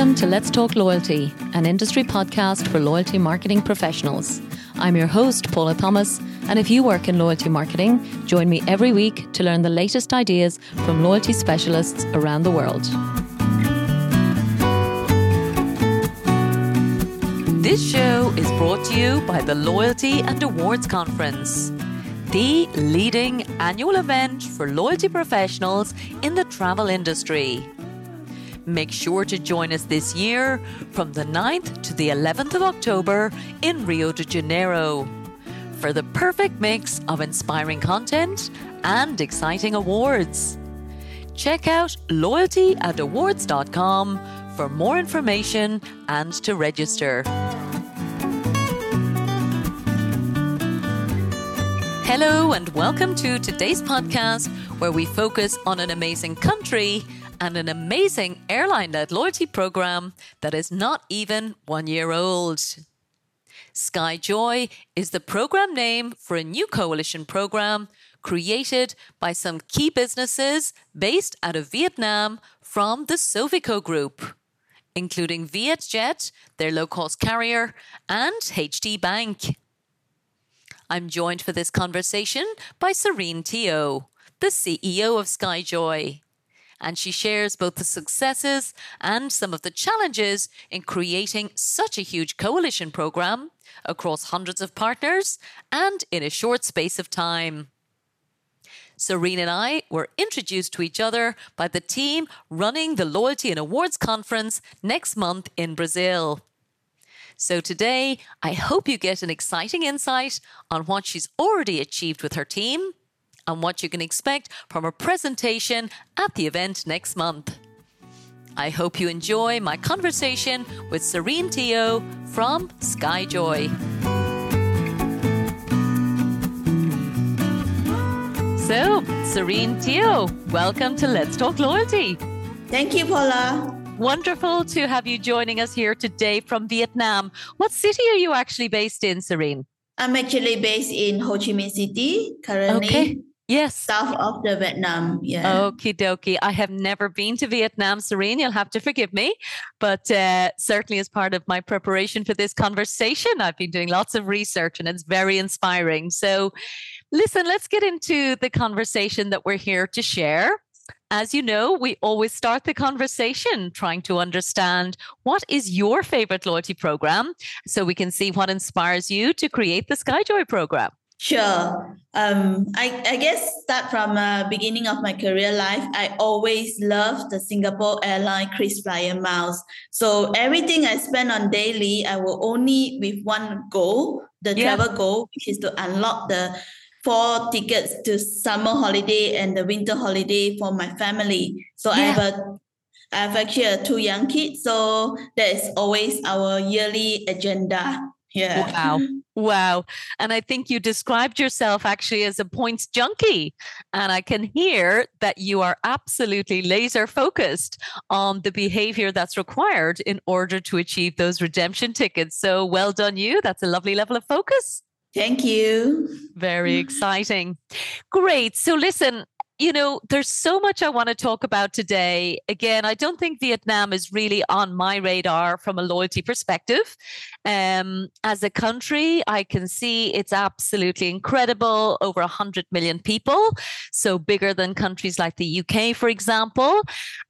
Welcome to Let's Talk Loyalty, an industry podcast for loyalty marketing professionals. I'm your host, Paula Thomas, and if you work in loyalty marketing, join me every week to learn the latest ideas from loyalty specialists around the world. This show is brought to you by the Loyalty and Awards Conference, the leading annual event for loyalty professionals in the travel industry. Make sure to join us this year from the 9th to the 11th of October in Rio de Janeiro for the perfect mix of inspiring content and exciting awards. Check out loyaltyandawards.com for more information and to register. Hello, and welcome to today's podcast where we focus on an amazing country and an amazing airline led loyalty program that is not even one year old. SkyJoy is the program name for a new coalition program created by some key businesses based out of Vietnam from the Sovico Group, including Vietjet, their low cost carrier, and HD Bank. I'm joined for this conversation by Sereen Teoh, the CEO of SkyJoy and she shares both the successes and some of the challenges in creating such a huge coalition program across hundreds of partners and in a short space of time. Sereen and I were introduced to each other by the team running the Loyalty and Awards Conference next month in Brazil. So today, I hope you get an exciting insight on what she's already achieved with her team and what you can expect from a presentation at the event next month. I hope you enjoy my conversation with Sereen Teoh from SkyJoy. So, Sereen Teoh, welcome to Let's Talk Loyalty. Thank you, Paula. Wonderful to have you joining us here today from Vietnam. What city are you actually based in, Sereen? I'm actually based in Ho Chi Minh City currently. Okay. Yes. South of the Vietnam. Yeah. Okie dokie. I have never been to Vietnam, Sereen. You'll have to forgive me. But uh, certainly, as part of my preparation for this conversation, I've been doing lots of research and it's very inspiring. So, listen, let's get into the conversation that we're here to share. As you know, we always start the conversation trying to understand what is your favorite loyalty program so we can see what inspires you to create the SkyJoy program. Sure. Um, I, I guess start from uh, beginning of my career life. I always loved the Singapore airline KrisFlyer miles. So everything I spend on daily, I will only with one goal, the yeah. travel goal, which is to unlock the four tickets to summer holiday and the winter holiday for my family. So yeah. I have a I have actually a two young kids, so that is always our yearly agenda. Yeah. Wow. Wow. And I think you described yourself actually as a points junkie. And I can hear that you are absolutely laser focused on the behavior that's required in order to achieve those redemption tickets. So well done, you. That's a lovely level of focus. Thank you. Very exciting. Great. So, listen, you know, there's so much I want to talk about today. Again, I don't think Vietnam is really on my radar from a loyalty perspective. Um, as a country, I can see it's absolutely incredible over 100 million people, so bigger than countries like the UK, for example.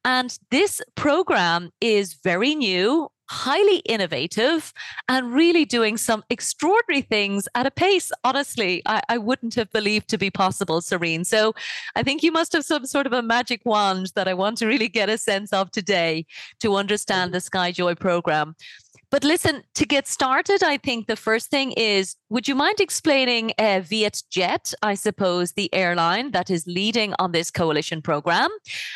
And this program is very new highly innovative and really doing some extraordinary things at a pace, honestly, I, I, wouldn't have believed to be possible, Sereen. So I think you must have some sort of a magic wand that I want to really get a sense of today to understand mm-hmm. the SkyJoy program. But listen, to get started, I think the first thing is would you mind explaining uh, Vietjet, I suppose, the airline that is leading on this coalition program,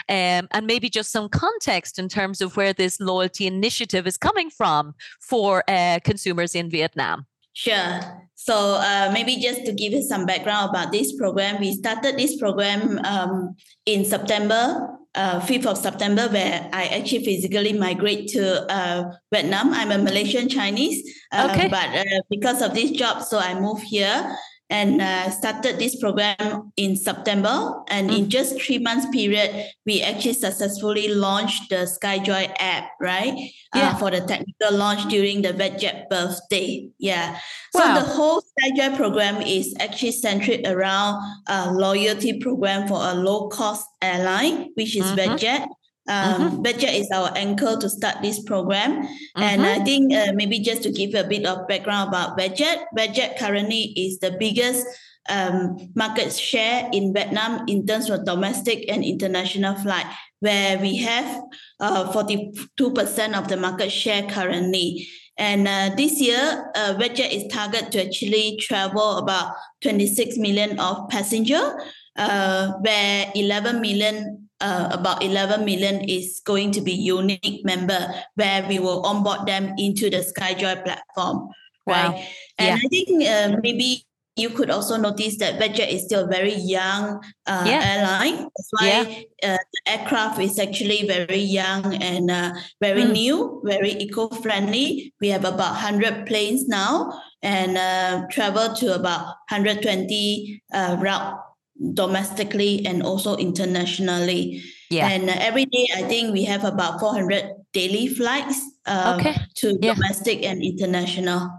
um, and maybe just some context in terms of where this loyalty initiative is coming from for uh, consumers in Vietnam? Sure. So uh, maybe just to give you some background about this program, we started this program um, in September uh, 5th of September, where I actually physically migrate to uh, Vietnam. I'm a Malaysian Chinese, uh, okay. but uh, because of this job, so I moved here. And uh, started this program in September. And mm. in just three months period, we actually successfully launched the SkyJoy app, right? Uh, yeah. Uh, for the technical launch during the VietJet birthday. Yeah. So the whole SkyJoy program is actually centered around a loyalty program for a low cost airline, which is mm-hmm. VietJet. Um, mm-hmm. is our anchor to start this program. Mm-hmm. And I think uh, maybe just to give you a bit of background about VietJet, VietJet currently is the biggest um, market share in Vietnam in terms of domestic and international flight, where we have uh, 42% of the market share currently. And uh, this year, uh, VietJet is targeted to actually travel about 26 million of passenger, uh, where 11 million uh, about 11 million is going to be unique member where we will onboard them into the SkyJoy platform. Wow. Right. And yeah. I think uh, maybe you could also notice that VietJet is still a very young uh, yeah. airline. That's why yeah. uh, the aircraft is actually very young and uh, very mm. new, very eco-friendly. We have about 100 planes now and uh, travel to about 120 uh, route domestically and also internationally. Yeah. And uh, every day, I think we have about 400 daily flights um, okay. to yeah. domestic and international.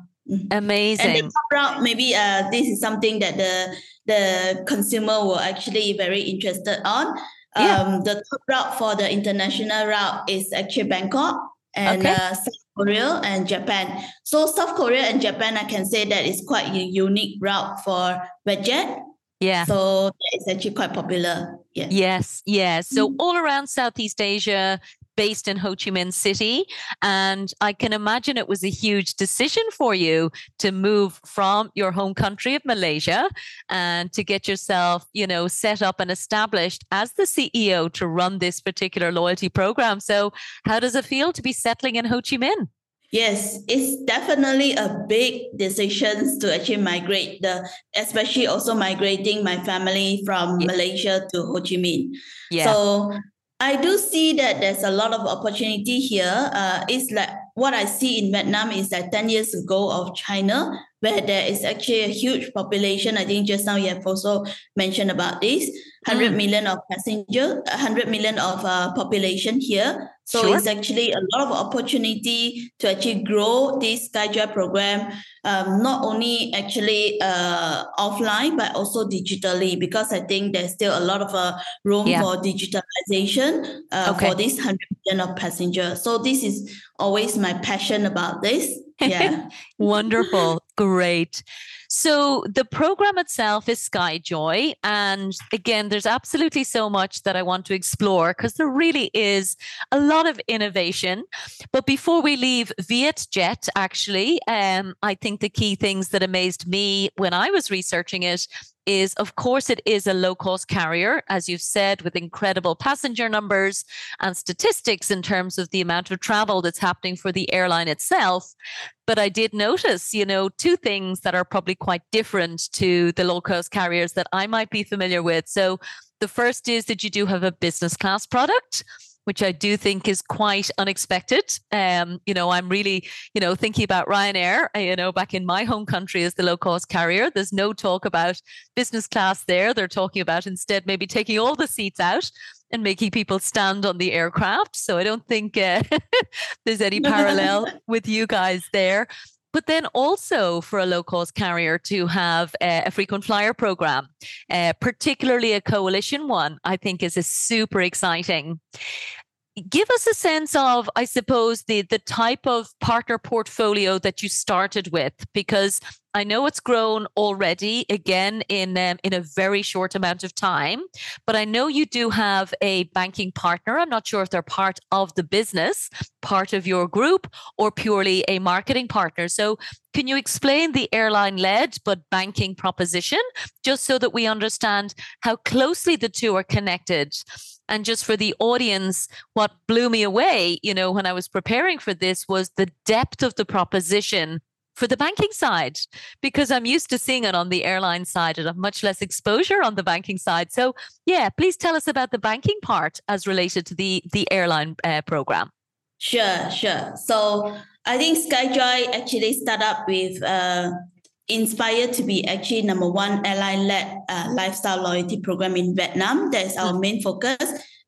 Amazing. And the top route, maybe uh, this is something that the the consumer will actually very interested on. Yeah. Um, the top route for the international route is actually Bangkok and okay. uh, South Korea and Japan. So South Korea and Japan, I can say that is quite a unique route for VietJet. Yeah. So it's actually quite popular. Yeah. Yes. Yes. So mm-hmm. all around Southeast Asia, based in Ho Chi Minh City. And I can imagine it was a huge decision for you to move from your home country of Malaysia and to get yourself, you know, set up and established as the CEO to run this particular loyalty program. So, how does it feel to be settling in Ho Chi Minh? Yes, it's definitely a big decision to actually migrate the, especially also migrating my family from yeah. Malaysia to Ho Chi Minh. Yeah. So I do see that there's a lot of opportunity here. Uh, it's like what I see in Vietnam is that 10 years ago of China, where there is actually a huge population. I think just now you have also mentioned about this. 100 mm. million of passenger, 100 million of uh, population here. So sure. it's actually a lot of opportunity to actually grow this SkyJoy program, um, not only actually uh, offline, but also digitally, because I think there's still a lot of uh, room yeah. for digitalization uh, okay. for this 100 million of passengers. So this is always my passion about this. Yeah. Wonderful. Great. So the program itself is SkyJoy. And again, there's absolutely so much that I want to explore because there really is a lot of innovation. But before we leave VietJet, actually, um, I think the key things that amazed me when I was researching it is, of course, it is a low cost carrier, as you've said, with incredible passenger numbers and statistics in terms of the amount of travel that's happening for the airline itself. But I did notice, you know, two things that are probably quite different to the low cost carriers that I might be familiar with. So the first is that you do have a business class product which I do think is quite unexpected. Um, you know, I'm really, you know, thinking about Ryanair, uh, you know, back in my home country as the low cost carrier. There's no talk about business class there. They're talking about instead maybe taking all the seats out and making people stand on the aircraft. So I don't think uh, there's any parallel with you guys there but then also for a low cost carrier to have a, a frequent flyer program, uh, particularly a coalition one, I think is a super exciting give us a sense of i suppose the the type of partner portfolio that you started with because I know it's grown already again in um, in a very short amount of time, but I know you do have a banking partner. I'm not sure if they're part of the business, part of your group, or purely a marketing partner. So, can you explain the airline led but banking proposition just so that we understand how closely the two are connected? And just for the audience, what blew me away, you know, when I was preparing for this was the depth of the proposition for the banking side because I'm used to seeing it on the airline side and have much less exposure on the banking side. So, yeah, please tell us about the banking part as related to the the airline uh, program. Sure, sure. So I think SkyJoy actually started up with uh, inspired to be actually number one airline-led uh, lifestyle loyalty program in Vietnam. That is our main focus.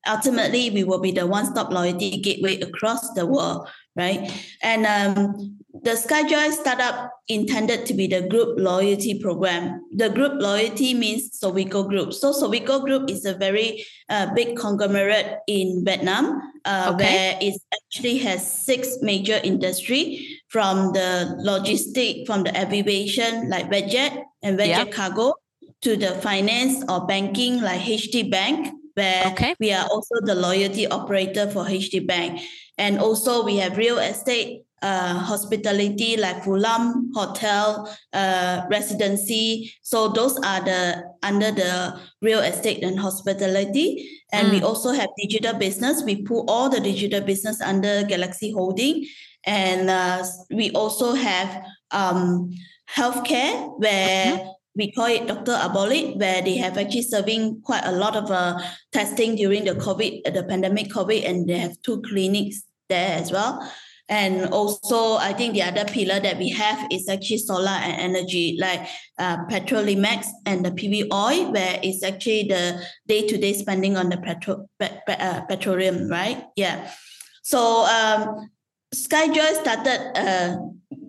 Ultimately, we will be the one-stop loyalty gateway across the world, right? And um, the Skyjoy startup intended to be the group loyalty program. The group loyalty means Sovico Group. So Sovico Group is a very uh, big conglomerate in Vietnam, uh, okay. where it actually has six major industry from the logistic, from the aviation like Vietjet and yeah. Cargo, to the finance or banking like HD Bank, where okay. we are also the loyalty operator for HD Bank. And also we have real estate uh, hospitality like Furama Hotel, uh, residency. So those are the under the real estate and hospitality. And mm. we also have digital business. We put all the digital business under Galaxy Holding. And uh, we also have um, healthcare where mm-hmm. we call it Dr. Abolit, where they have actually serving quite a lot of uh, testing during the COVID, the pandemic COVID, and they have two clinics there as well. And also, I think the other pillar that we have is actually solar and energy, like uh, Petrolimex and the PV oil, where it's actually the day-to-day spending on the petro- pe- pe- uh, petroleum, right? Yeah. So um, Skyjoy started uh,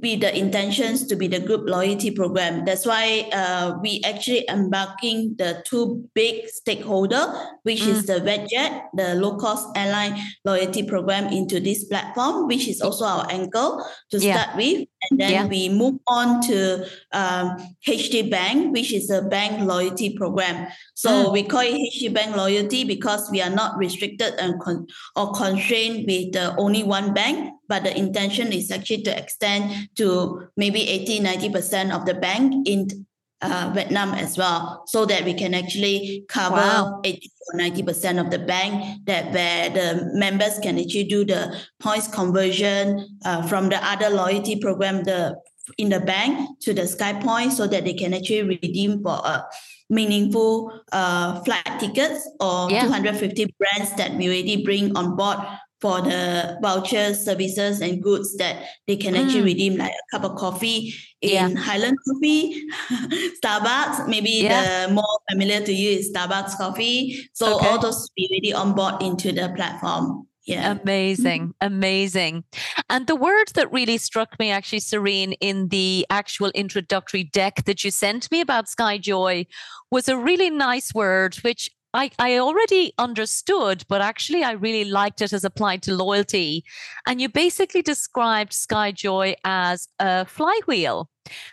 with the intentions to be the group loyalty program. That's why uh, we actually embarking the two big stakeholder, which mm. is the Vietjet, the low cost airline loyalty program, into this platform, which is also our angle to yeah. start with. And then yeah. we move on to um, HD Bank, which is a bank loyalty program. So mm. we call it HD Bank loyalty because we are not restricted and con- or constrained with the only one bank, but the intention is actually to extend to maybe 80, 90% of the bank in uh, Vietnam as well, so that we can actually cover wow. 80 or 90% of the bank that where the members can actually do the points conversion uh, from the other loyalty program the in the bank to the Sky SkyPoint so that they can actually redeem for a meaningful uh, flight tickets or yeah. 250 brands that we already bring on board for the vouchers, services, and goods that they can mm. actually redeem, like a cup of coffee in yeah. Highland Coffee, Starbucks. Maybe yeah. the more familiar to you is Starbucks coffee. So okay. all those be really on board into the platform. Yeah. Amazing. Amazing. And the word that really struck me actually, Sereen, in the actual introductory deck that you sent me about Skyjoy was a really nice word, which I, I already understood, but actually I really liked it as applied to loyalty. And you basically described Skyjoy as a flywheel.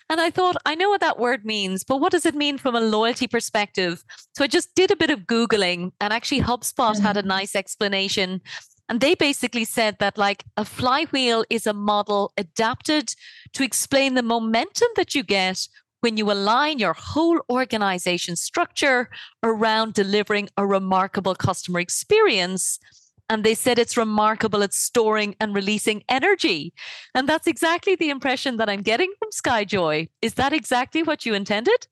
And I thought, I know what that word means, but what does it mean from a loyalty perspective? So I just did a bit of Googling, and actually, HubSpot mm-hmm. had a nice explanation. And they basically said that, like, a flywheel is a model adapted to explain the momentum that you get when you align your whole organization structure around delivering a remarkable customer experience. And they said it's remarkable at storing and releasing energy. And that's exactly the impression that I'm getting from Skyjoy. Is that exactly what you intended?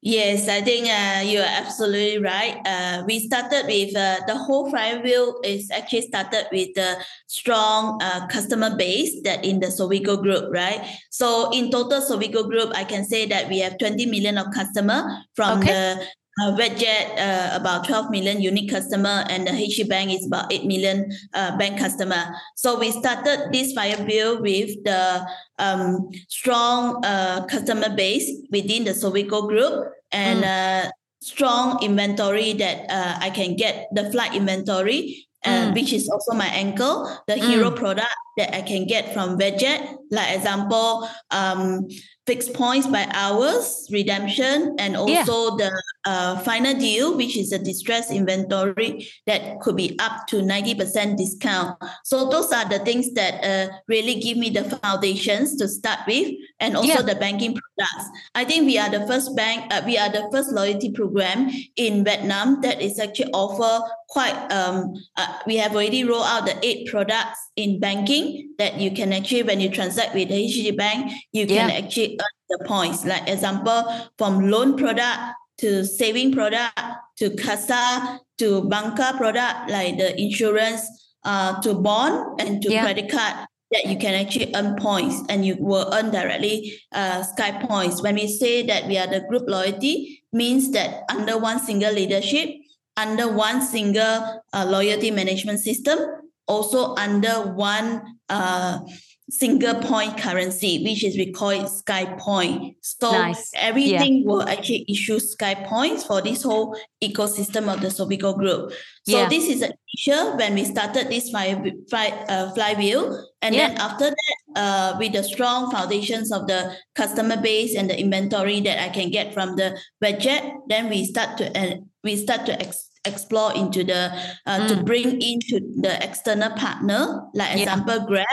Yes, I think uh, you are absolutely right. Uh, we started with uh, the whole flywheel is actually started with a strong uh, customer base that in the Sovico group, right? So in total Sovico group, I can say that we have 20 million of customer from okay. the uh, Vietjet, uh, about 12 million unique customer, and the HD Bank is about 8 million uh, bank customer. So we started this flywheel with the um, strong uh, customer base within the Sovico group and mm. strong inventory that uh, I can get the flight inventory uh, mm. which is also my ankle, the mm. hero product that I can get from Vietjet. Like example, um, fixed points by hours redemption and also yeah. the uh, final deal which is a distress inventory that could be up to 90% discount so those are the things that uh, really give me the foundations to start with and also yeah. the banking products i think we are the first bank uh, we are the first loyalty program in vietnam that is actually offer quite um, uh, we have already rolled out the eight products in banking that you can actually when you transact with HD Bank, you can actually earn the points. Like example, from loan product to saving product to CASA to banca product like the insurance uh, to bond and to yeah. credit card that you can actually earn points and you will earn directly uh, Sky points. When we say that we are the group loyalty, means that under one single leadership, under one single uh, loyalty management system, also under one uh, single point currency, which is we call it Sky Point. So nice. everything yeah. will actually issue Sky Points for this whole ecosystem of the Sovico Group. So yeah. this is an issue when we started this fly, fly, uh, flywheel. And yeah. then after that, uh, with the strong foundations of the customer base and the inventory that I can get from the budget, then we start to uh, we start to ex- explore into the uh, mm. to bring into the external partner, like example Grab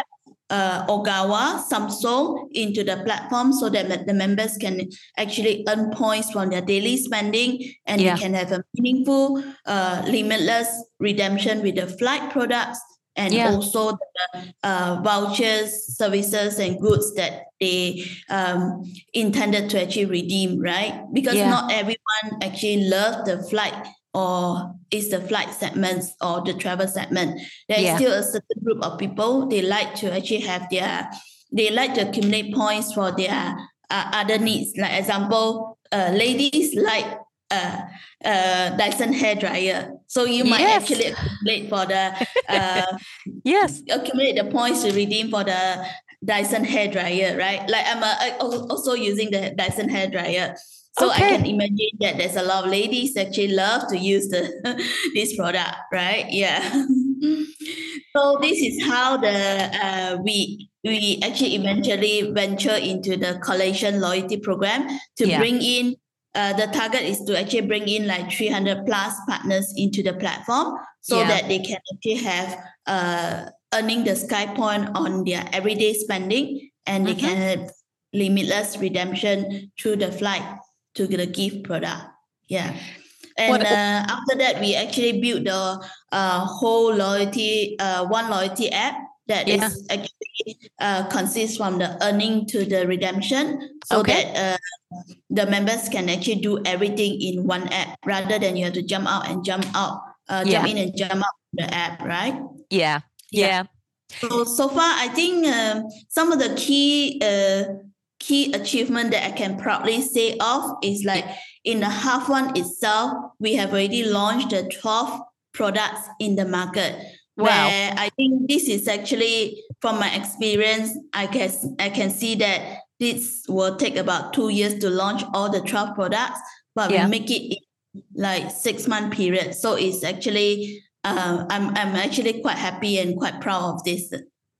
uh, Ogawa, Samsung into the platform so that the members can actually earn points from their daily spending and yeah. they can have a meaningful, uh, limitless redemption with the flight products and yeah. also the uh, vouchers, services, and goods that they um, intended to actually redeem, right? Because yeah. not everyone actually loves the flight or is the flight segments or the travel segment. There is yeah. still a certain group of people they like to actually have their they like to accumulate points for their uh, other needs. Like example, uh, ladies like uh, uh, Dyson hair dryer. So you might yes. actually accumulate for the uh, yes accumulate the points to redeem for the Dyson hair dryer, right? Like I'm a, also using the Dyson hair dryer. So okay. I can imagine that there's a lot of ladies actually love to use the this product, right? Yeah. so this is how the uh, we we actually eventually venture into the collection loyalty program to yeah. bring in uh, the target is to actually bring in like 300 plus partners into the platform so yeah. that they can actually have uh, earning the sky point on their everyday spending and mm-hmm. they can have limitless redemption through the flight to the gift product. Yeah. And uh, after that, we actually built the uh, whole loyalty, uh, one loyalty app that yeah. is actually uh, consists from the earning to the redemption so okay. that uh, the members can actually do everything in one app rather than you have to jump out and jump out, uh, yeah. jump in and jump out the app, right? Yeah. Yeah. yeah. So, so far, I think um, some of the key uh, key achievement that I can proudly say of is like in the half one itself, we have already launched the 12 products in the market. Wow. Where I think this is actually from my experience, I guess I can see that this will take about two years to launch all the 12 products, but yeah. we make it in like six month period. So it's actually um, I'm I'm actually quite happy and quite proud of this.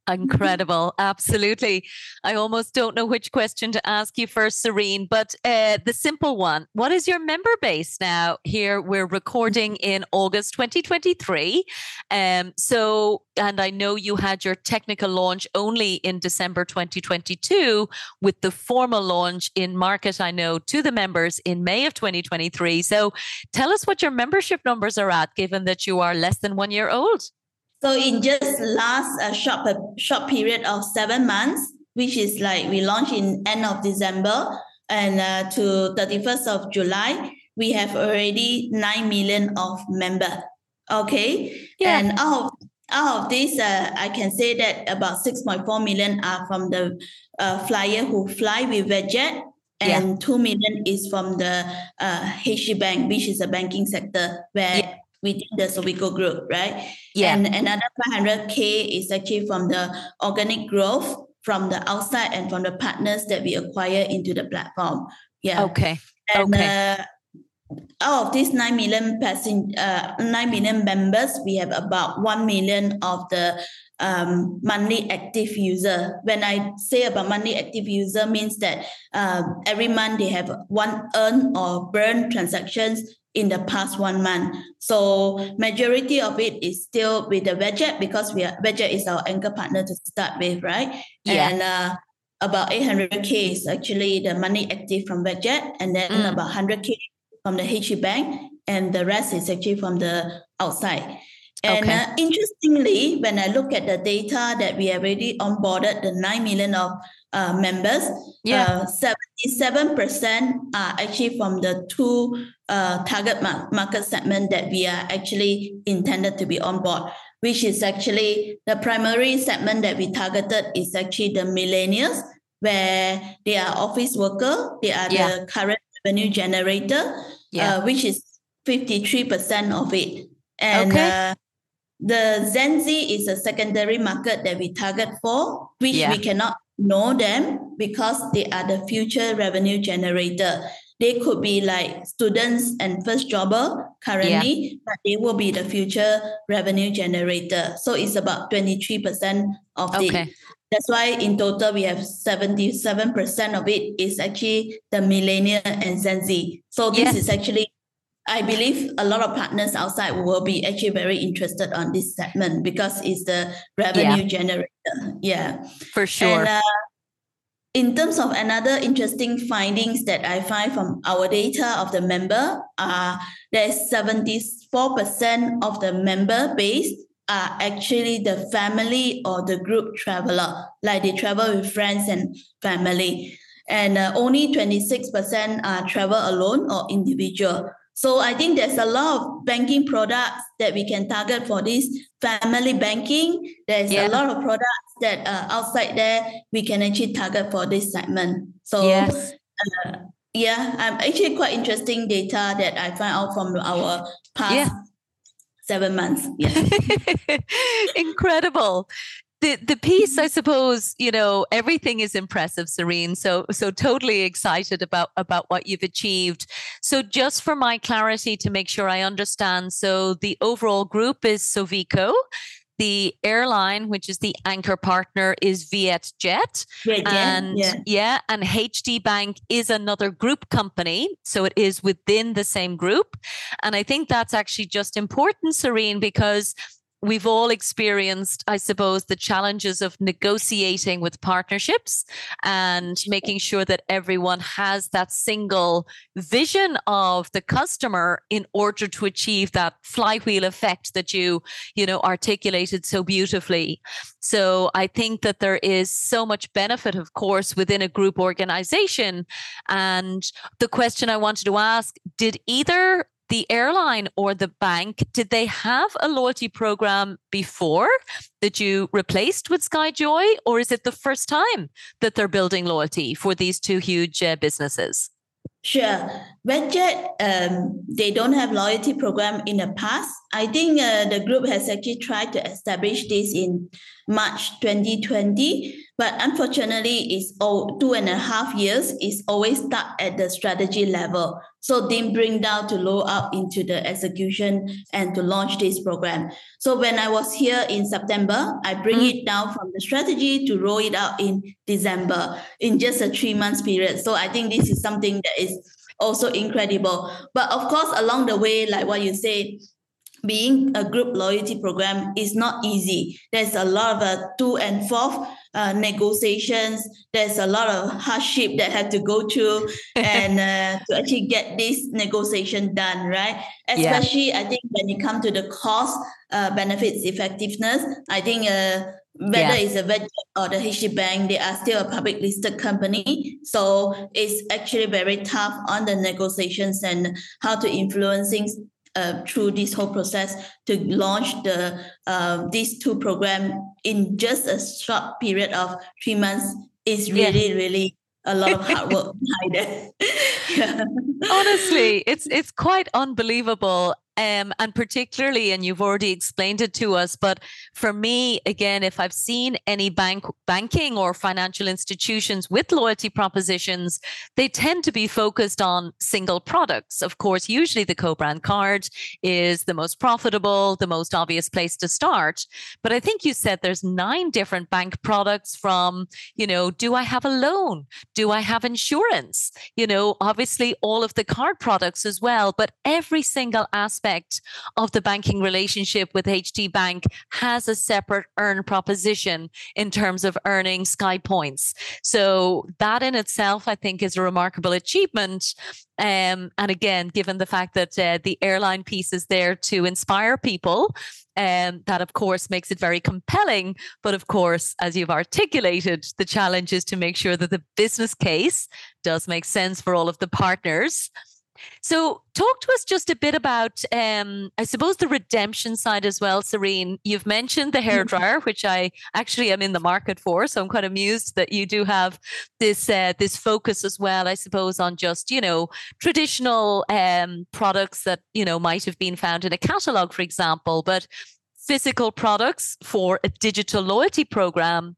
Incredible. Absolutely. I almost don't know which question to ask you first, Sereen, but uh, the simple one What is your member base now? Here we're recording in August 2023. Um, so, and I know you had your technical launch only in December 2022, with the formal launch in market, I know, to the members in May of 2023. So, tell us what your membership numbers are at, given that you are less than one year old. So in just last uh, short short period of seven months, which is like we launched in end of December and uh, to 31st of July, we have already 9 million of member. Okay. Yeah. And out of, out of this, uh, I can say that about 6.4 million are from the uh, flyer who fly with Vietjet and yeah. 2 million is from the uh, Bank, which is a banking sector where yeah within the Sovico group, right? Yeah. And another 500K is actually from the organic growth from the outside and from the partners that we acquire into the platform. Yeah. Okay. And, okay. Uh, out of these 9 million passing, uh, 9 million members, we have about 1 million of the um, monthly active user. When I say about monthly active user means that uh, every month they have one earn or burn transactions in the past one month. So majority of it is still with the Vietjet because we are Vietjet is our anchor partner to start with, right? Yeah. And uh, about 800k is actually the money active from Vietjet, and then mm. about 100k from the HD Bank, and the rest is actually from the outside. And okay. uh, interestingly, when I look at the data that we already onboarded, the 9 million of uh, members. Yeah. Uh, 77% are actually from the two uh, target market segment that we are actually intended to be on board, which is actually the primary segment that we targeted is actually the millennials, where they are office worker, they are yeah. the current revenue generator, yeah. uh, which is 53% of it. And okay. uh, the Gen Z is a secondary market that we target for, which yeah. we cannot know them because they are the future revenue generator. They could be like students and first jobber currently, yeah. but they will be the future revenue generator. So it's about 23% of okay. the that's why in total we have 77% of it is actually the millennial and Gen Z. So this yes. is actually I believe a lot of partners outside will be actually very interested on this segment because it's the revenue yeah. generator. Yeah, for sure. And, uh, in terms of another interesting findings that I find from our data of the member, uh, there's 74% of the member base are actually the family or the group traveler, like they travel with friends and family. And uh, only 26% are travel alone or individual. So I think there's a lot of banking products that we can target for this family banking. There's yeah. a lot of products that are outside there we can actually target for this segment. So yes. uh, yeah, I'm actually quite interesting data that I find out from our past yeah. seven months. Yeah. Incredible the the piece i suppose you know everything is impressive Sereen so so totally excited about about what you've achieved so just for my clarity to make sure i understand so the overall group is sovico the airline, which is the anchor partner, is VietJet. VietJet and yeah. yeah, and HD Bank is another group company. So it is within the same group. And I think that's actually just important, Sereen, because we've all experienced, I suppose, the challenges of negotiating with partnerships and making sure that everyone has that single vision of the customer in order to achieve that flywheel effect that you, you know, articulated so beautifully. So I think that there is so much benefit, of course, within a group organization. And the question I wanted to ask, did either the airline or the bank, did they have a loyalty program before that you replaced with SkyJoy, or is it the first time that they're building loyalty for these two huge uh, businesses? Sure. VietJet, um, they don't have loyalty program in the past. I think uh, the group has actually tried to establish this in March 2020, but unfortunately, it's all two and a half years. It's always stuck at the strategy level. So didn't bring down to low up into the execution and to launch this program. So when I was here in September, I bring mm. it down from the strategy to roll it out in December in just a three months period. So I think this is something that is also incredible. But of course, along the way, like what you say, being a group loyalty program is not easy. There's a lot of uh, to and forth uh, negotiations. There's a lot of hardship that had to go through and uh, to actually get this negotiation done, right? Especially, yeah. I think when it comes to the cost, uh, benefits, effectiveness, I think uh, whether yeah. it's a VietJet or the HD Bank, they are still a public listed company. So it's actually very tough on the negotiations and how to influencing uh, through this whole process to launch the uh, these two program in just a short period of three months is really yeah. really a lot of hard work behind it. yeah. Honestly, it's it's quite unbelievable um, and particularly, and you've already explained it to us, but for me, again, if I've seen any bank banking or financial institutions with loyalty propositions, they tend to be focused on single products. Of course, usually the co-brand card is the most profitable, the most obvious place to start. But I think you said there's nine different bank products from, you know, do I have a loan? Do I have insurance? You know, obviously all of the card products as well, but every single aspect aspect of the banking relationship with HD Bank has a separate earn proposition in terms of earning Sky Points. So that in itself, I think, is a remarkable achievement. Um, and again, given the fact that uh, the airline piece is there to inspire people, um, that of course makes it very compelling. But of course, as you've articulated, the challenge is to make sure that the business case does make sense for all of the partners. So, talk to us just a bit about, um, I suppose, the redemption side as well, Sereen. You've mentioned the hair dryer, which I actually am in the market for, so I'm quite amused that you do have this uh, this focus as well. I suppose on just you know traditional um, products that you know might have been found in a catalog, for example, but physical products for a digital loyalty program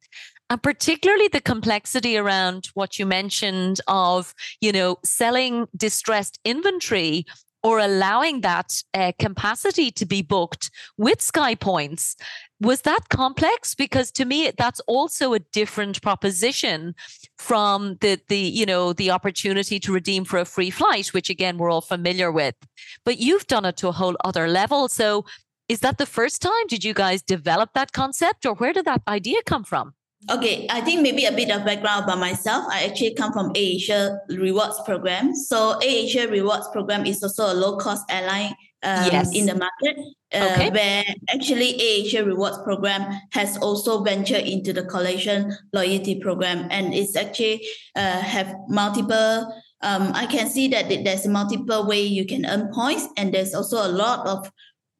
and particularly the complexity around what you mentioned of you know selling distressed inventory or allowing that uh, capacity to be booked with sky points. Was that complex? Because to me that's also a different proposition from the the you know the opportunity to redeem for a free flight which again we're all familiar with. But you've done it to a whole other level. So is that the first time? Did you guys develop that concept or where did that idea come from Okay, I think maybe a bit of background about myself. I actually come from AirAsia Rewards Program. So AirAsia Rewards Program is also a low cost airline um, yes. in the market, uh, okay. where actually AirAsia Rewards Program has also ventured into the collection loyalty program, and it's actually uh, have multiple. Um, I can see that there's multiple way you can earn points, and there's also a lot of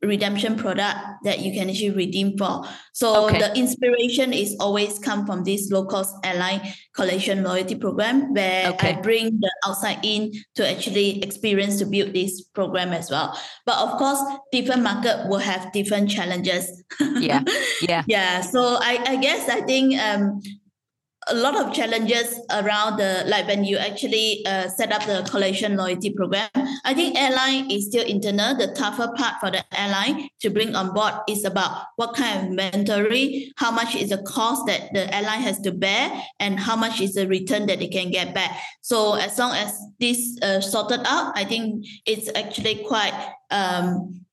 redemption product that you can actually redeem for. So okay. the inspiration is always come from this low cost airline collection loyalty program where okay. I bring the outside in to actually experience to build this program as well. But of course, different market will have different challenges. Yeah. Yeah. yeah. So I, I guess I think um a lot of challenges around the like when you actually uh, set up the collection loyalty program. I think airline is still internal. The tougher part for the airline to bring on board is about what kind of inventory, how much is the cost that the airline has to bear, and how much is the return that they can get back. So as long as this uh, sorted out, I think it's actually quite um,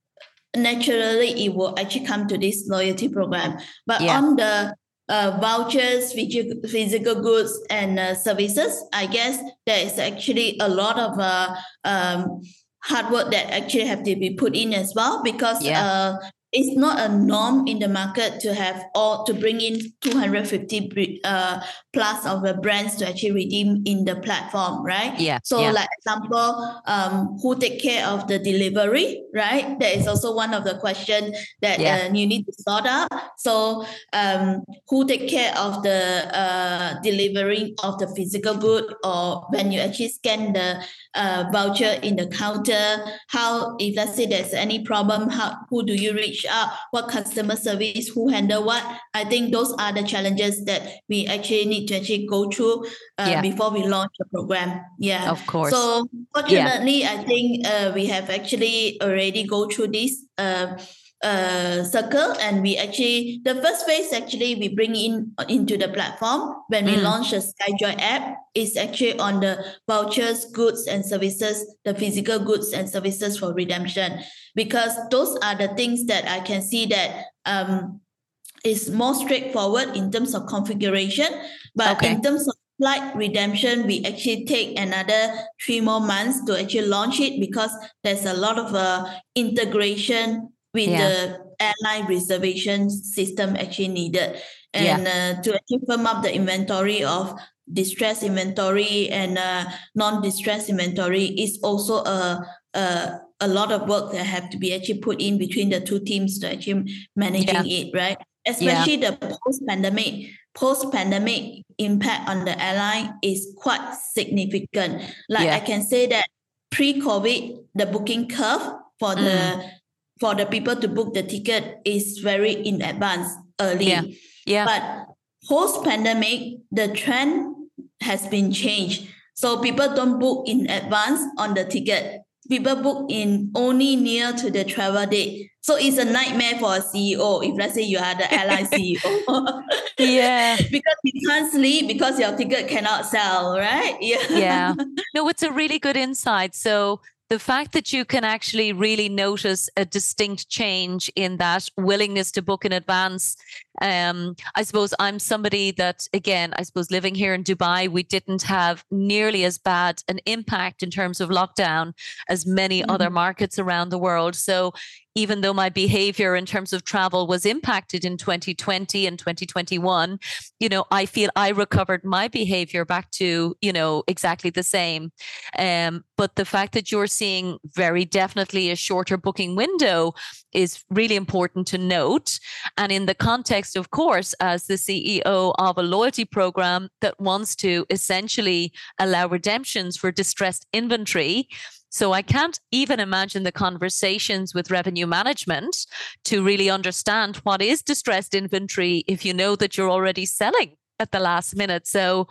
naturally it will actually come to this loyalty program. But yeah. on the uh, vouchers, physical goods, and uh, services. I guess there is actually a lot of uh, um, hard work that actually have to be put in as well because yeah. It's not a norm in the market to have all to bring in 250 uh, plus of the brands to actually redeem in the platform right yeah so yeah. like example um, who take care of the delivery right that is also one of the question that yeah. uh, you need to sort out so um, who take care of the uh, delivering of the physical good or when you actually scan the uh, voucher in the counter how if let's say there's any problem how who do you reach out, what customer service, who handle what. I think those are the challenges that we actually need to actually go through uh, yeah. before we launch the program. Yeah, of course. So fortunately, yeah. I think uh, we have actually already go through this. Uh, uh, circle and we actually the first phase actually we bring in into the platform when we mm. launch the skyjoy app is actually on the vouchers goods and services the physical goods and services for redemption because those are the things that i can see that um, is more straightforward in terms of configuration but okay. in terms of flight redemption we actually take another three more months to actually launch it because there's a lot of uh, integration with yeah. the airline reservation system actually needed and yeah. uh, to actually firm up the inventory of distress inventory and uh, non-distress inventory is also a, a a lot of work that have to be actually put in between the two teams to actually managing yeah. it right especially yeah. the post-pandemic post-pandemic impact on the airline is quite significant like i can say that pre-covid the booking curve for the mm for the people to book the ticket is very in advance early. Yeah. yeah. But post pandemic, the trend has been changed. So people don't book in advance on the ticket. People book in only near to the travel date. So it's a nightmare for a CEO if let's say you are the airline CEO. yeah. because you can't sleep because your ticket cannot sell, right? Yeah. yeah. No, it's a really good insight. So the fact that you can actually really notice a distinct change in that willingness to book in advance. Um, I suppose I'm somebody that, again, I suppose living here in Dubai, we didn't have nearly as bad an impact in terms of lockdown as many mm-hmm. other markets around the world. So even though my behavior in terms of travel was impacted in 2020 and 2021, you know, I feel I recovered my behavior back to, you know, exactly the same. Um, but the fact that you're seeing very definitely a shorter booking window is really important to note. And in the context, of course, as the CEO of a loyalty program that wants to essentially allow redemptions for distressed inventory, so I can't even imagine the conversations with revenue management to really understand what is distressed inventory if you know that you're already selling at the last minute. So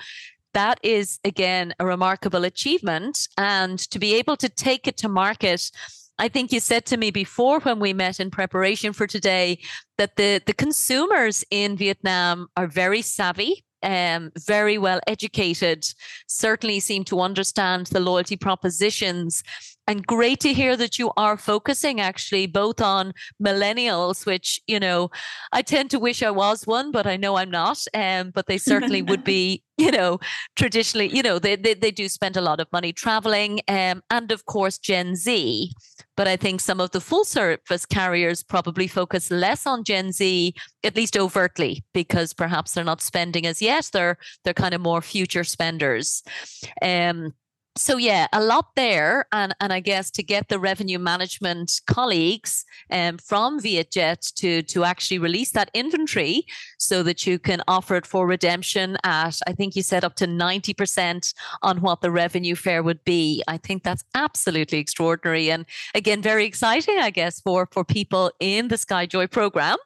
that is again a remarkable achievement and to be able to take it to market I think you said to me before when we met in preparation for today that the, the consumers in Vietnam are very savvy um, very well educated, certainly seem to understand the loyalty propositions. And great to hear that you are focusing actually both on millennials, which, you know, I tend to wish I was one, but I know I'm not. Um, but they certainly would be, you know, traditionally, you know, they, they, they do spend a lot of money traveling. Um, and of course, Gen Z. But I think some of the full service carriers probably focus less on Gen Z, at least overtly, because perhaps they're not spending as yet. They're they're kind of more future spenders. Um, so yeah, a lot there, and and I guess to get the revenue management colleagues um, from Vietjet to to actually release that inventory so that you can offer it for redemption at I think you said up to ninety percent on what the revenue fare would be. I think that's absolutely extraordinary, and again very exciting, I guess for for people in the Skyjoy program.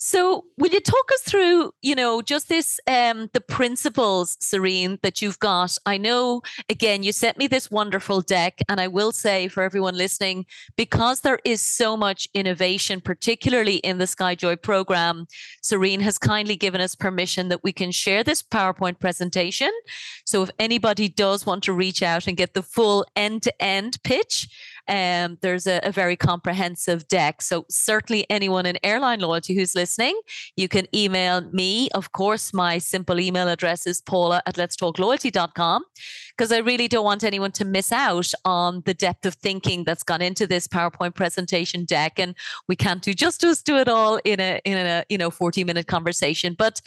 So, will you talk us through, you know, just this, um, the principles, Sereen, that you've got? I know, again, you sent me this wonderful deck, and I will say for everyone listening, because there is so much innovation, particularly in the Skyjoy program, Sereen has kindly given us permission that we can share this PowerPoint presentation. So, if anybody does want to reach out and get the full end to end pitch, um, there's a, a, very comprehensive deck. So certainly anyone in airline loyalty who's listening, you can email me. Of course, my simple email address is paula at letstalkloyalty.com because I really don't want anyone to miss out on the depth of thinking that's gone into this PowerPoint presentation deck. And we can't do justice to it all in a in a you know 40 minute conversation. But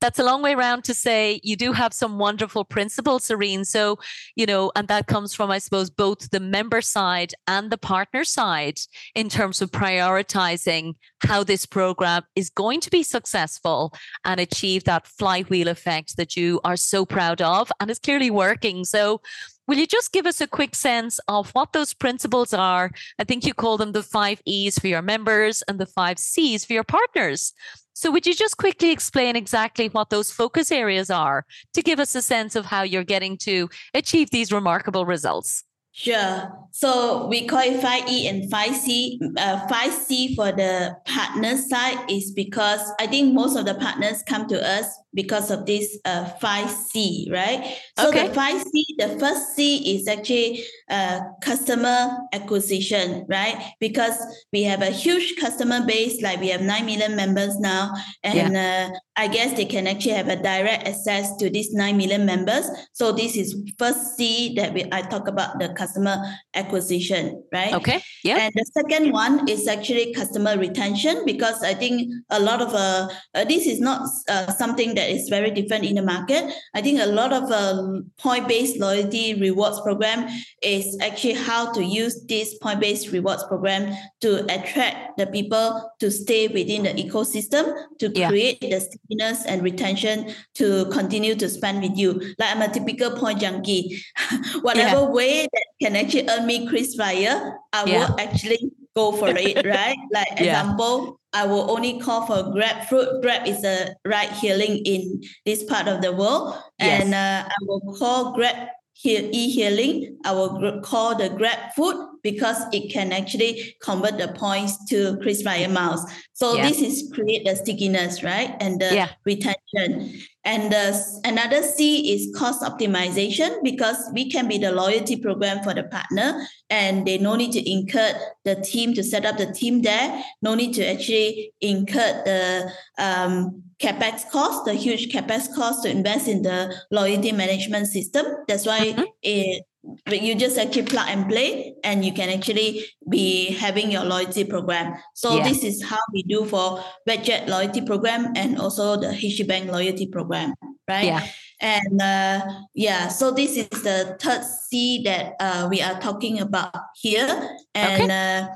that's a long way around to say you do have some wonderful principles, Sereen. So, you know, and that comes from, I suppose, both the member side and the partner side in terms of prioritizing how this program is going to be successful and achieve that flywheel effect that you are so proud of and is clearly working. So, Will you just give us a quick sense of what those principles are? I think you call them the five E's for your members and the five C's for your partners. So, would you just quickly explain exactly what those focus areas are to give us a sense of how you're getting to achieve these remarkable results? Sure. So we call it 5E and 5C. Uh, 5C for the partner side is because I think most of the partners come to us because of this uh, 5C, right? So okay. the 5C, the first C is actually uh, customer acquisition, right? Because we have a huge customer base, like we have 9 million members now. And yeah. uh, I guess they can actually have a direct access to these 9 million members. So this is first C that we, I talk about the customer acquisition, right? Okay. Yeah. And the second one is actually customer retention because I think a lot of uh, uh this is not uh, something that is very different in the market. I think a lot of um, point-based loyalty rewards program is actually how to use this point-based rewards program to attract the people to stay within the ecosystem to yeah. create the stickiness and retention to continue to spend with you. Like I'm a typical point junkie. Whatever yeah. way that can actually earn me KrisFlyer, I yeah. will actually go for it, right? Like example, I will only call for Grab fruit. Grab is a ride hailing in this part of the world. Yes. And uh, I will call Grab e healing. I will call the Grab food because it can actually convert the points to KrisFlyer miles. So yeah. this is create the stickiness, right? And the yeah. retention. And the, another C is cost optimization because we can be the loyalty program for the partner and they no need to incur the team to set up the team there, no need to actually incur the um, capex cost, the huge capex cost to invest in the loyalty management system. That's why mm-hmm. it you just actually plug and play and you can actually be having your loyalty program so yeah. this is how we do for budget loyalty program and also the HDB Bank loyalty program right yeah. and uh, yeah so this is the third c that uh, we are talking about here and okay. uh,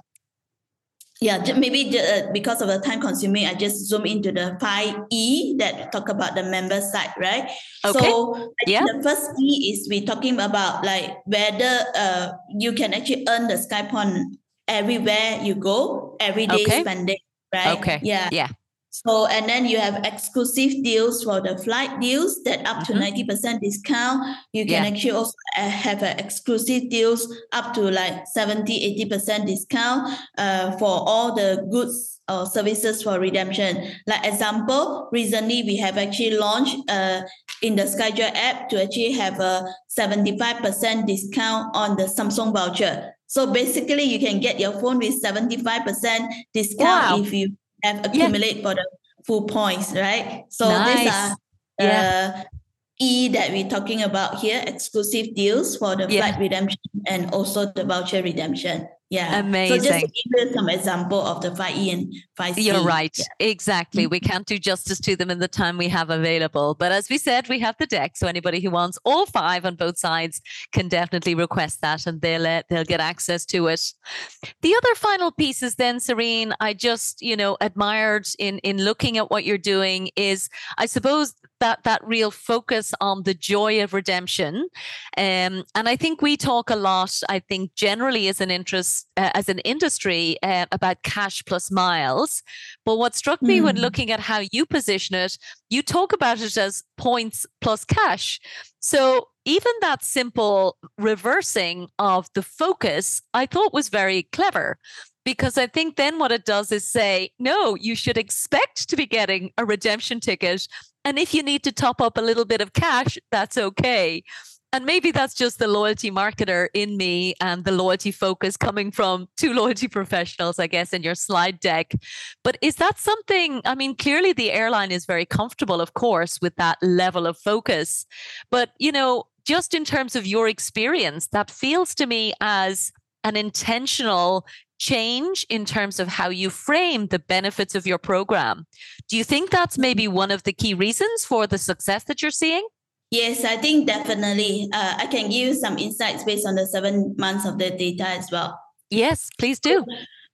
yeah, maybe uh, because of the time consuming, I just zoom into the 5E that talk about the member side, right? Okay. So yeah. the first E is we talking about like whether uh, you can actually earn the SkyPoint everywhere you go, every day okay. spending, right? Okay. Yeah. Yeah. So, and then you have exclusive deals for the flight deals that up to mm-hmm. 90% discount. You can yeah. actually also have an exclusive deals up to like 70, 80% discount uh, for all the goods or services for redemption. Like example, recently we have actually launched uh, in the SkyJoy app to actually have a 75% discount on the Samsung voucher. So basically you can get your phone with 75% discount wow. if you have accumulate yeah. for the full points, right? So nice. these are yeah. Uh, e that we're talking about here, exclusive deals for the yeah. flight redemption and also the voucher redemption. Yeah. Amazing. So just give you some example of the 5E and 5C. You're right. Yeah. Exactly. Mm-hmm. We can't do justice to them in the time we have available. But as we said, we have the deck. So anybody who wants all five on both sides can definitely request that and they'll uh, they'll get access to it. The other final pieces then, Sereen, I just, you know, admired in in looking at what you're doing is I suppose that that real focus on the joy of redemption. Um, and I think we talk a lot, I think generally as an interest, uh, as an industry, uh, about cash plus miles. But what struck me mm. when hmm. looking at how you position it, you talk about it as points plus cash. So even that simple reversing of the focus, I thought was very clever because I think then what it does is say, no, you should expect to be getting a redemption ticket and if you need to top up a little bit of cash, that's okay. And maybe that's just the loyalty marketer in me and the loyalty focus coming from two loyalty professionals, I guess, in your slide deck. But is that something? I mean, clearly the airline is very comfortable, of course, with that level of focus. But, you know, just in terms of your experience, that feels to me as an intentional change in terms of how you frame the benefits of your program. Do you think that's maybe one of the key reasons for the success that you're seeing? Yes, I think definitely. Uh, I can give you some insights based on the seven months of the data as well. Yes, please do.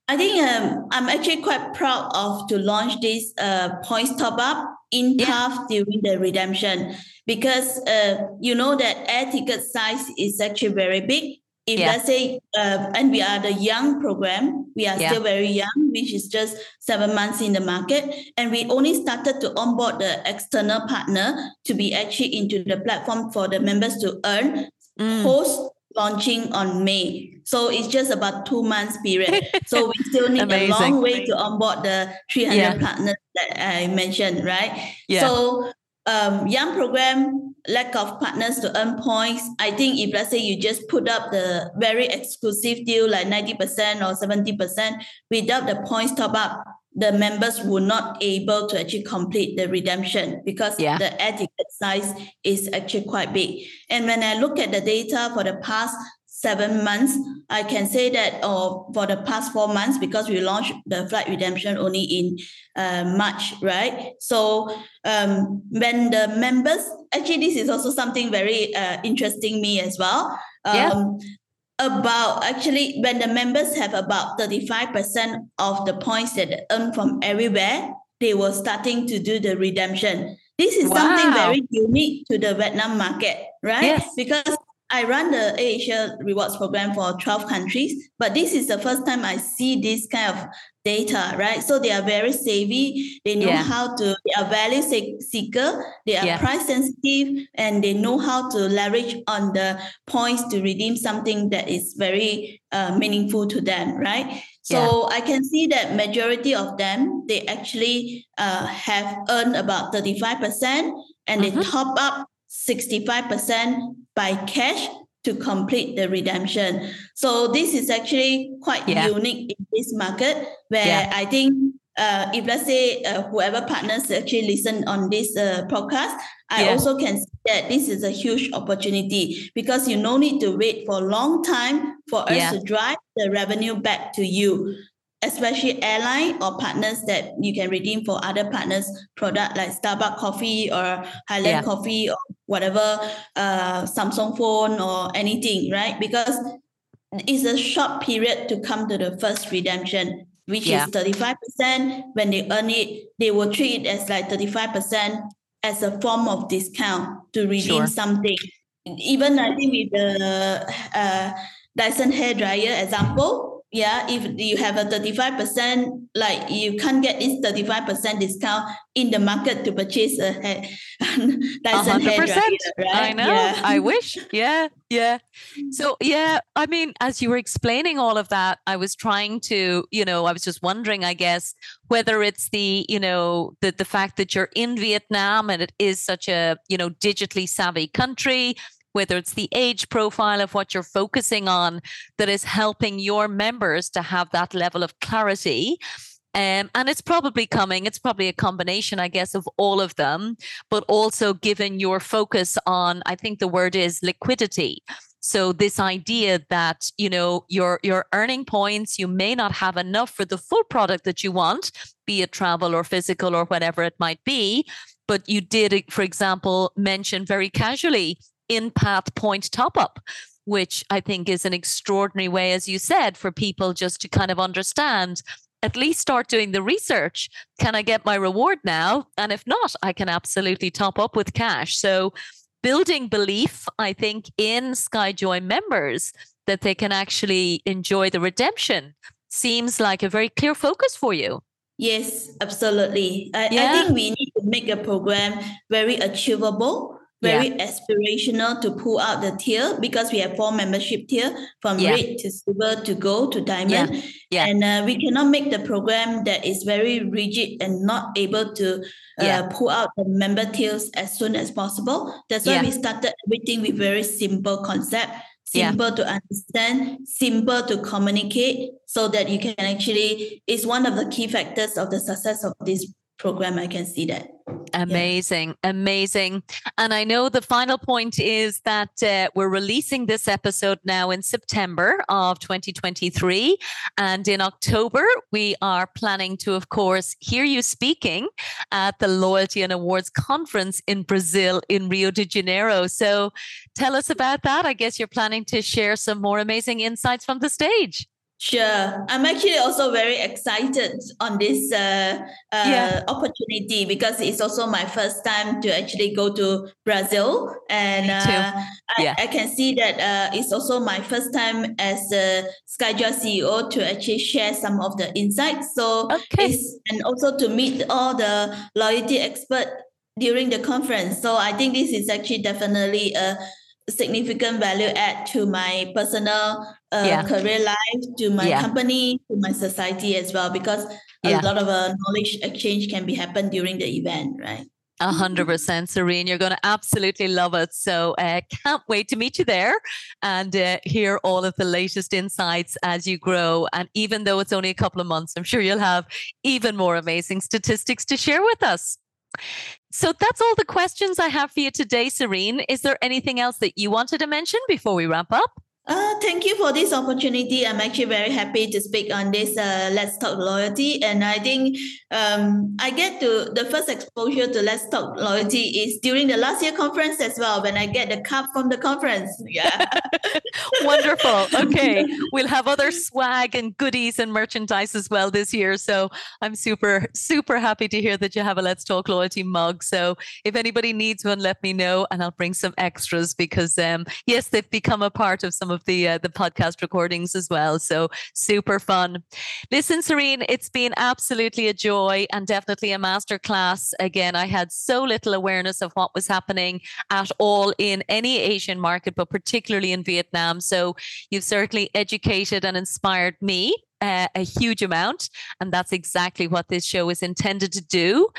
I think um, I'm actually quite proud of to launch this uh, points top up in yeah. during the redemption because uh, you know that air ticket size is actually very big if yeah. let's say uh, and we are the young program we are yeah. still very young which is just seven months in the market and we only started to onboard the external partner to be actually into the platform for the members to earn mm. post launching on may so it's just about two months period so we still need a long way to onboard the 300 yeah. partners that i mentioned right so um, young program lack of partners to earn points. I think if let's say you just put up the very exclusive deal like 90% or 70% without the points top up, the members will not able to actually complete the redemption because yeah. the ticket size is actually quite big. And when I look at the data for the past seven months, I can say that or oh, for the past four months, because we launched the flight redemption only in uh, March, right? So um, when the members, actually, this is also something very uh, interesting me as well. Um, yeah. About actually, when the members have about 35% of the points that they earn from everywhere, they were starting to do the redemption. This is wow. something very unique to the Vietnam market, right? Yes. Because I run the Asia rewards program for 12 countries, but this is the first time I see this kind of data, right? So they are very savvy. They know yeah. how to, they are value seeker, they are yeah. price sensitive, and they know how to leverage on the points to redeem something that is very uh, meaningful to them, right? So yeah. I can see that majority of them they actually uh, have earned about 35% and mm-hmm. they top up 65% by cash to complete the redemption. So this is actually quite yeah. unique in this market where yeah. I think uh, if let's say uh, whoever partners actually listen on this uh, podcast, I yeah. also can see that this is a huge opportunity because you no need to wait for a long time for us yeah. to drive the revenue back to you, especially airline or partners that you can redeem for other partners product like Starbucks coffee or Highland yeah. coffee or whatever, uh, Samsung phone or anything, right? Because it's a short period to come to the first redemption which yeah. is 35%. When they earn it, they will treat it as like 35% as a form of discount to redeem sure. something. Even I think with the uh, Dyson hair dryer example, yeah, if you have a 35%, like you can't get this 35% discount in the market to purchase a hair, Dyson 100%. hair dryer, right? I know. Yeah. I wish. Yeah. Yeah. So, yeah, I mean, as you were explaining all of that, I was trying to, you know, I was just wondering, I guess, whether it's the, you know, the, the fact that you're in Vietnam and it is such a, you know, digitally savvy country whether it's the age profile of what you're focusing on that is helping your members to have that level of clarity. Um, and it's probably coming, it's probably a combination, I guess, of all of them, but also given your focus on, I think the word is liquidity. So this idea that, you know, your your earning points, you may not have enough for the full product that you want, be it travel or physical or whatever it might be. But you did, for example, mention very casually in path point top up which I think is an extraordinary way, as you said, for people just to kind of understand, at least start doing the research. Can I get my reward now? And if not, I can absolutely top up with cash. So, building belief, I think, in SkyJoy members that they can actually enjoy the redemption seems like a very clear focus for you. Yes, absolutely. I, yeah. I think we need to make a program very achievable very yeah. aspirational to pull out the tier because we have four membership tier from yeah. red to silver to gold to diamond yeah. yeah. and uh, we cannot make the program that is very rigid and not able to uh, pull out the member tiers as soon as possible that's why we started everything with very simple concept simple to understand simple to communicate so that you can actually is one of the key factors of the success of this program i can see that Amazing, yeah. amazing. And I know the final point is that uh, we're releasing this episode now in September of 2023. And in October, we are planning to, of course, hear you speaking at the Loyalty and Awards Conference in Brazil, in Rio de Janeiro. So tell us about that. I guess you're planning to share some more amazing insights from the stage. Sure. I'm actually also very excited on this uh, uh, yeah. opportunity because it's also my first time to actually go to Brazil. And uh, yeah. I, I, can see that uh, it's also my first time as the SkyJoy CEO to actually share some of the insights. So okay. and also to meet all the loyalty expert during the conference. So I think this is actually definitely a significant value add to my personal uh, yeah. career life, to my yeah. company, to my society as well, because a yeah. lot of uh, knowledge exchange can be happen during the event, right? A hundred percent, Sereen. You're going to absolutely love it. So, uh, can't wait to meet you there and uh, hear all of the latest insights as you grow. And even though it's only a couple of months, I'm sure you'll have even more amazing statistics to share with us. So that's all the questions I have for you today, Sereen. Is there anything else that you wanted to mention before we wrap up? Uh, thank you for this opportunity. I'm actually very happy to speak on this uh, Let's Talk Loyalty. And I think um, I get to the first exposure to Let's Talk Loyalty is during the last year conference as well, when I get the cup from the conference. Yeah. Wonderful. Okay. We'll have other swag and goodies and merchandise as well this year. So I'm super, super happy to hear that you have a Let's Talk Loyalty mug. So if anybody needs one, let me know and I'll bring some extras because, um, yes, they've become a part of some of of the uh, the podcast recordings as well. So super fun. Listen, Sereen, it's been absolutely a joy and definitely a masterclass. Again, I had so little awareness of what was happening at all in any Asian market, but particularly in Vietnam. So you've certainly educated and inspired me a huge amount. And that's exactly what this show is intended to do.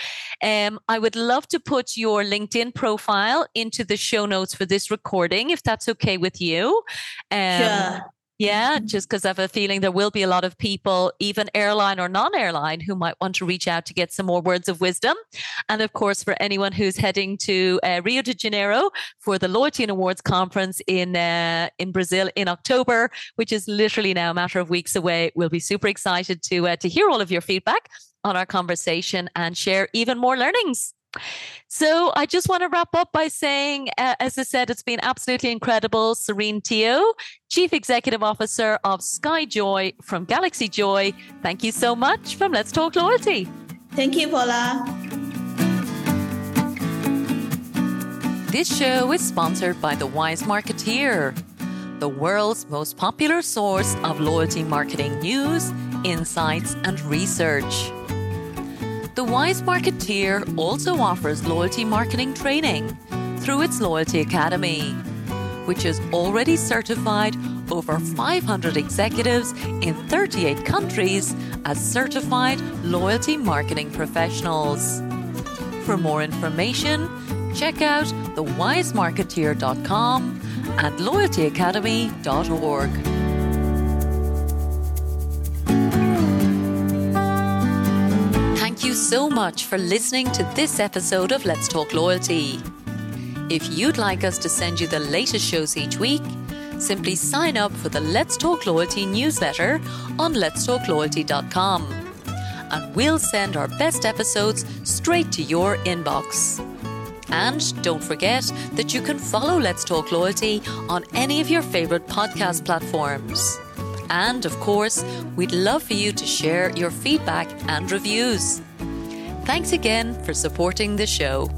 Um, I would love to put your LinkedIn profile into the show notes for this recording, if that's okay with you. Um, sure. Yeah, just because I have a feeling there will be a lot of people, even airline or non airline, who might want to reach out to get some more words of wisdom. And of course, for anyone who's heading to uh, Rio de Janeiro for the Loyalty and Awards Conference in, uh, in Brazil in October, which is literally now a matter of weeks away, we'll be super excited to, uh, to hear all of your feedback on our conversation and share even more learnings. So I just want to wrap up by saying, uh, as I said, it's been absolutely incredible. Sereen Teoh, Chief Executive Officer of SkyJoy from Galaxy Joy. Thank you so much from Let's Talk Loyalty. Thank you, Paula. This show is sponsored by The Wise Marketeer, the world's most popular source of loyalty marketing news, insights, and research. The Wise Marketeer also offers loyalty marketing training through its Loyalty Academy, which has already certified over 500 executives in 38 countries as certified loyalty marketing professionals. For more information, check out thewisemarketeer.com and loyaltyacademy.org. so much for listening to this episode of Let's Talk Loyalty. If you'd like us to send you the latest shows each week, simply sign up for the Let's Talk Loyalty newsletter on letstalkloyalty.com and we'll send our best episodes straight to your inbox. And don't forget that you can follow Let's Talk Loyalty on any of your favorite podcast platforms. And of course, we'd love for you to share your feedback and reviews. Thanks again for supporting the show.